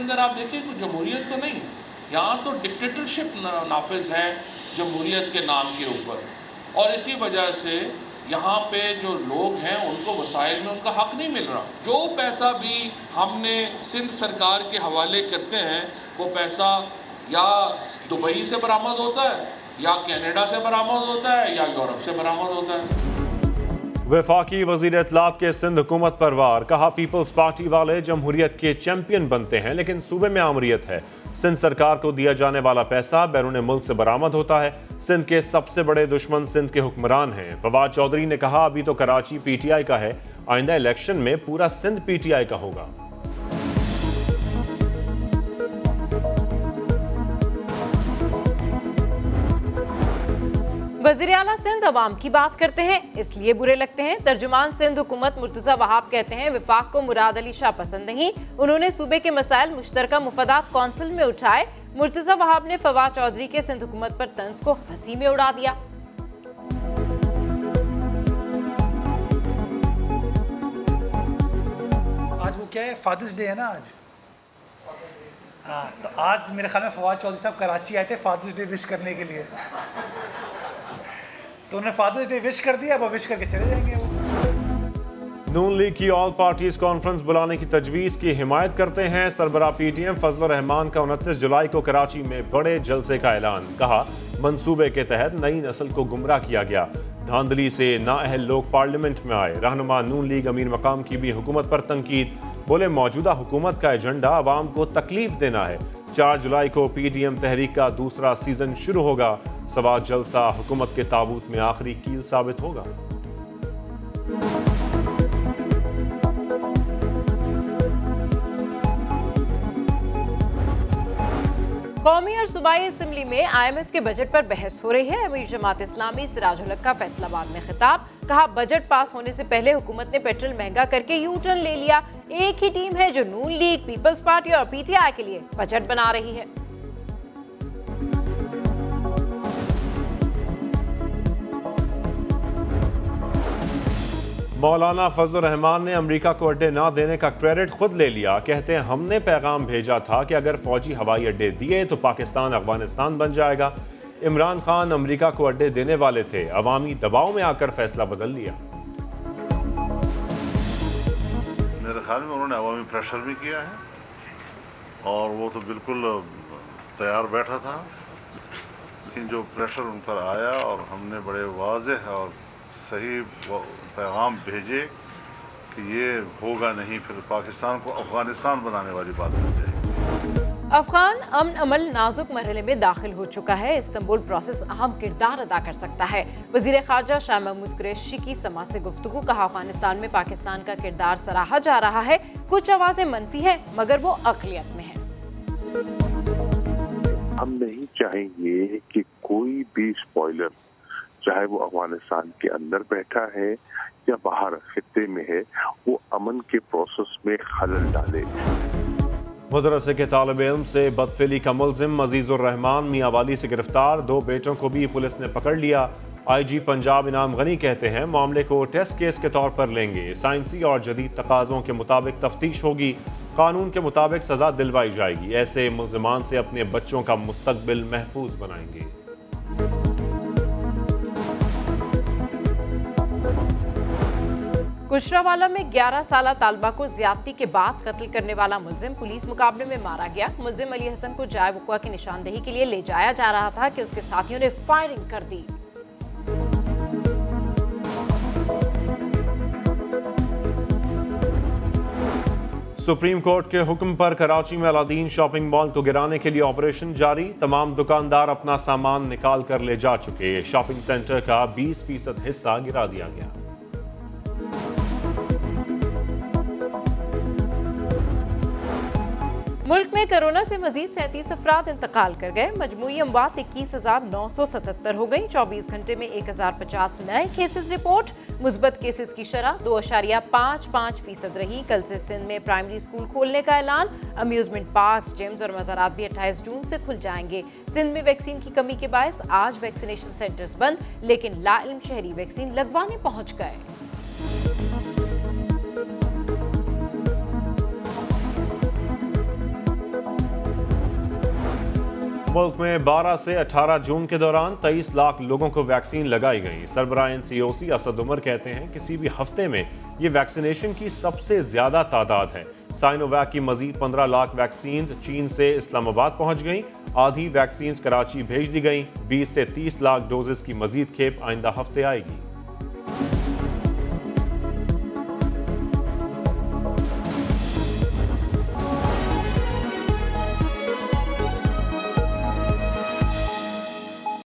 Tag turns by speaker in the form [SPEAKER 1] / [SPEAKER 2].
[SPEAKER 1] اندر آپ دیکھیں کوئی جمہوریت تو نہیں ہے۔ یہاں تو ڈکٹیٹرشپ نافذ ہے جمہوریت کے نام کے اوپر۔ اور اسی وجہ سے یہاں پہ جو لوگ ہیں، ان کو وسائل میں ان کا حق نہیں مل رہا۔ جو پیسہ بھی ہم نے سندھ سرکار کے حوالے کرتے ہیں، وہ پیسہ یا دبئی سے برآمد ہوتا ہے، یا کینیڈا سے برآمد ہوتا ہے، یا یورپ سے برآمد ہوتا ہے۔
[SPEAKER 2] وفاقی وزیر اطلاعات کے سندھ حکومت پر وار۔ کہا، پیپلز پارٹی والے جمہوریت کے چیمپئن بنتے ہیں، لیکن صوبے میں آمریت ہے۔ سندھ سرکار کو دیا جانے والا پیسہ بیرون ملک سے برآمد ہوتا ہے۔ سندھ کے سب سے بڑے دشمن سندھ کے حکمران ہیں۔ فواد چودھری نے کہا، ابھی تو کراچی پی ٹی آئی کا ہے۔ آئندہ الیکشن میں پورا سندھ پی ٹی آئی کا ہوگا۔
[SPEAKER 3] وزیر اعلیٰ سندھ عوام کی بات کرتے ہیں، اس لیے برے لگتے ہیں۔ ترجمان سندھ حکومت مرتضی وہاب کہتے ہیں، وفاق کو مراد علی شاہ پسند نہیں۔ انہوں نے صوبے کے مسائل مشترکہ مفادات کونسل میں اٹھائے۔ مرتضی وہاب نے فواد چودھری کے سندھ حکومت پر طنز کو ہنسی میں اڑا دیا۔
[SPEAKER 4] آج وہ کیا ہے؟ فادرس ڈے ہے نا آج۔ ہاں تو آج میرے خیال میں فواد چودھری صاحب کراچی آئے تھے فادرس ڈے وش کرنے کے لیے۔ تو انہوں نے فادرز ڈے وش کر دیا، اب وش کر کے چلے جائیں گے وہ۔
[SPEAKER 2] نون لیگ کی آل پارٹیز کانفرنس بلانے کی تجویز کی حمایت کرتے ہیں۔ سربراہ پی ٹی ایم فضل الرحمان کا انتیس جولائی کو کراچی میں بڑے جلسے کا اعلان۔ کہا، منصوبے کے تحت نئی نسل کو گمراہ کیا گیا۔ دھاندلی سے نااہل لوگ پارلیمنٹ میں آئے۔ رہنما نون لیگ امیر مقام کی بھی حکومت پر تنقید۔ بولے موجودہ حکومت کا ایجنڈا عوام کو تکلیف دینا ہے۔ چار جولائی کو پی ڈی ایم تحریک کا دوسرا سیزن شروع ہوگا۔ سوا جلسہ حکومت کے تابوت میں آخری کیل ثابت ہوگا۔
[SPEAKER 3] قومی اور صوبائی اسمبلی میں آئی ایم ایف کے بجٹ پر بحث ہو رہی ہے۔ امیر جماعت اسلامی سراج الحق کا فیصلہ باد میں خطاب۔ کہا، بجٹ پاس ہونے سے پہلے حکومت نے پیٹرول مہنگا کر کے یو ٹرن لے لیا۔ ایک ہی ٹیم ہے جو نون لیگ، پیپلز پارٹی اور پی ٹی آئی کے لیے بجٹ بنا رہی ہے۔
[SPEAKER 2] مولانا فضل الرحمان نے امریکہ کو اڈے نہ دینے کا کریڈٹ خود لے لیا۔ کہتے ہیں، ہم نے پیغام بھیجا تھا کہ اگر فوجی ہوائی اڈے دیے تو پاکستان، افغانستان بن جائے گا۔ عمران خان امریکہ کو اڈے دینے والے تھے۔ عوامی دباؤ میں آ کر فیصلہ بدل لیا۔
[SPEAKER 5] میرے خیال میں انہوں نے عوامی پریشر بھی کیا ہے۔ اور وہ تو بالکل تیار بیٹھا تھا۔ لیکن جو پریشر ان پر آیا اور ہم نے بڑے واضح اور صحیح پیغام بھیجے کہ یہ ہوگا نہیں پھر پاکستان کو افغانستان بنانے والی بات بن جائے
[SPEAKER 3] افغان امن عمل نازک مرحلے میں داخل ہو چکا ہے۔ استنبول پروسیس اہم کردار ادا کر سکتا ہے۔ وزیر خارجہ شاہ محمود قریشی کی سما سے گفتگو کہا افغانستان میں پاکستان کا کردار سراہا جا رہا ہے۔ کچھ آوازیں منفی ہیں مگر وہ اقلیت میں ہیں۔
[SPEAKER 6] ہم نہیں چاہیں گے کہ کوئی بھی سپوائلر چاہے وہ افغانستان کے اندر بیٹھا ہے یا باہر خطے میں ہے، وہ امن کے پروسیس میں خلل ڈالے۔
[SPEAKER 2] مدرسے کے طالب علم سے بدفعلی کا ملزم عزیز الرحمان میاں والی سے گرفتار دو بیٹوں کو بھی پولیس نے پکڑ لیا۔ آئی جی پنجاب انعام غنی کہتے ہیں، معاملے کو ٹیسٹ کیس کے طور پر لیں گے۔ سائنسی اور جدید تقاضوں کے مطابق تفتیش ہوگی۔ قانون کے مطابق سزا دلوائی جائے گی۔ ایسے ملزمان سے اپنے بچوں کا مستقبل محفوظ بنائیں گے۔
[SPEAKER 3] گجراوالا میں گیارہ سالہ طالبہ کو زیادتی کے بعد قتل کرنے والا ملزم پولیس مقابلے میں مارا گیا۔ ملزم علی حسن کو جائے وقوع کی نشاندہی کے لیے لے جایا جا رہا تھا کہ اس کے ساتھیوں نے فائرنگ کر دی۔
[SPEAKER 2] سپریم کورٹ کے حکم پر کراچی میں الادین شاپنگ مال کو گرانے کے لیے آپریشن جاری۔ تمام دکاندار اپنا سامان نکال کر لے جا چکے۔ شاپنگ سینٹر کا بیس فیصد حصہ گرا دیا گیا۔
[SPEAKER 3] ملک میں کرونا سے مزید سینتیس افراد انتقال کر گئے۔ مجموعی اموات اکیس ہزار نو سو ستتر ہو گئی چوبیس گھنٹے میں ایک ہزار پچاس نئے کیسز رپورٹ مثبت کیسز کی شرح دو اشاریہ پانچ پانچ فیصد رہی۔ کل سے سندھ میں پرائمری اسکول کھولنے کا اعلان۔ امیوزمنٹ پارکس جیمز اور مزارات بھی اٹھائیس جون سے کھل جائیں گے۔ سندھ میں ویکسین کی کمی کے باعث آج ویکسینیشن سینٹرز بند، لیکن لا علم شہری ویکسین لگوانے پہنچ گئے۔
[SPEAKER 2] ملک میں بارہ سے اٹھارہ جون کے دوران تیئیس لاکھ لوگوں کو ویکسین لگائی گئی۔ سربراہ این سی او سی اسد عمر کہتے ہیں کسی بھی ہفتے میں یہ ویکسینیشن کی سب سے زیادہ تعداد ہے۔ سائنو ویک کی مزید پندرہ لاکھ ویکسینز چین سے اسلام آباد پہنچ گئیں۔ آدھی ویکسینز کراچی بھیج دی گئیں۔ بیس سے تیس لاکھ ڈوزز کی مزید کھیپ آئندہ ہفتے آئے گی۔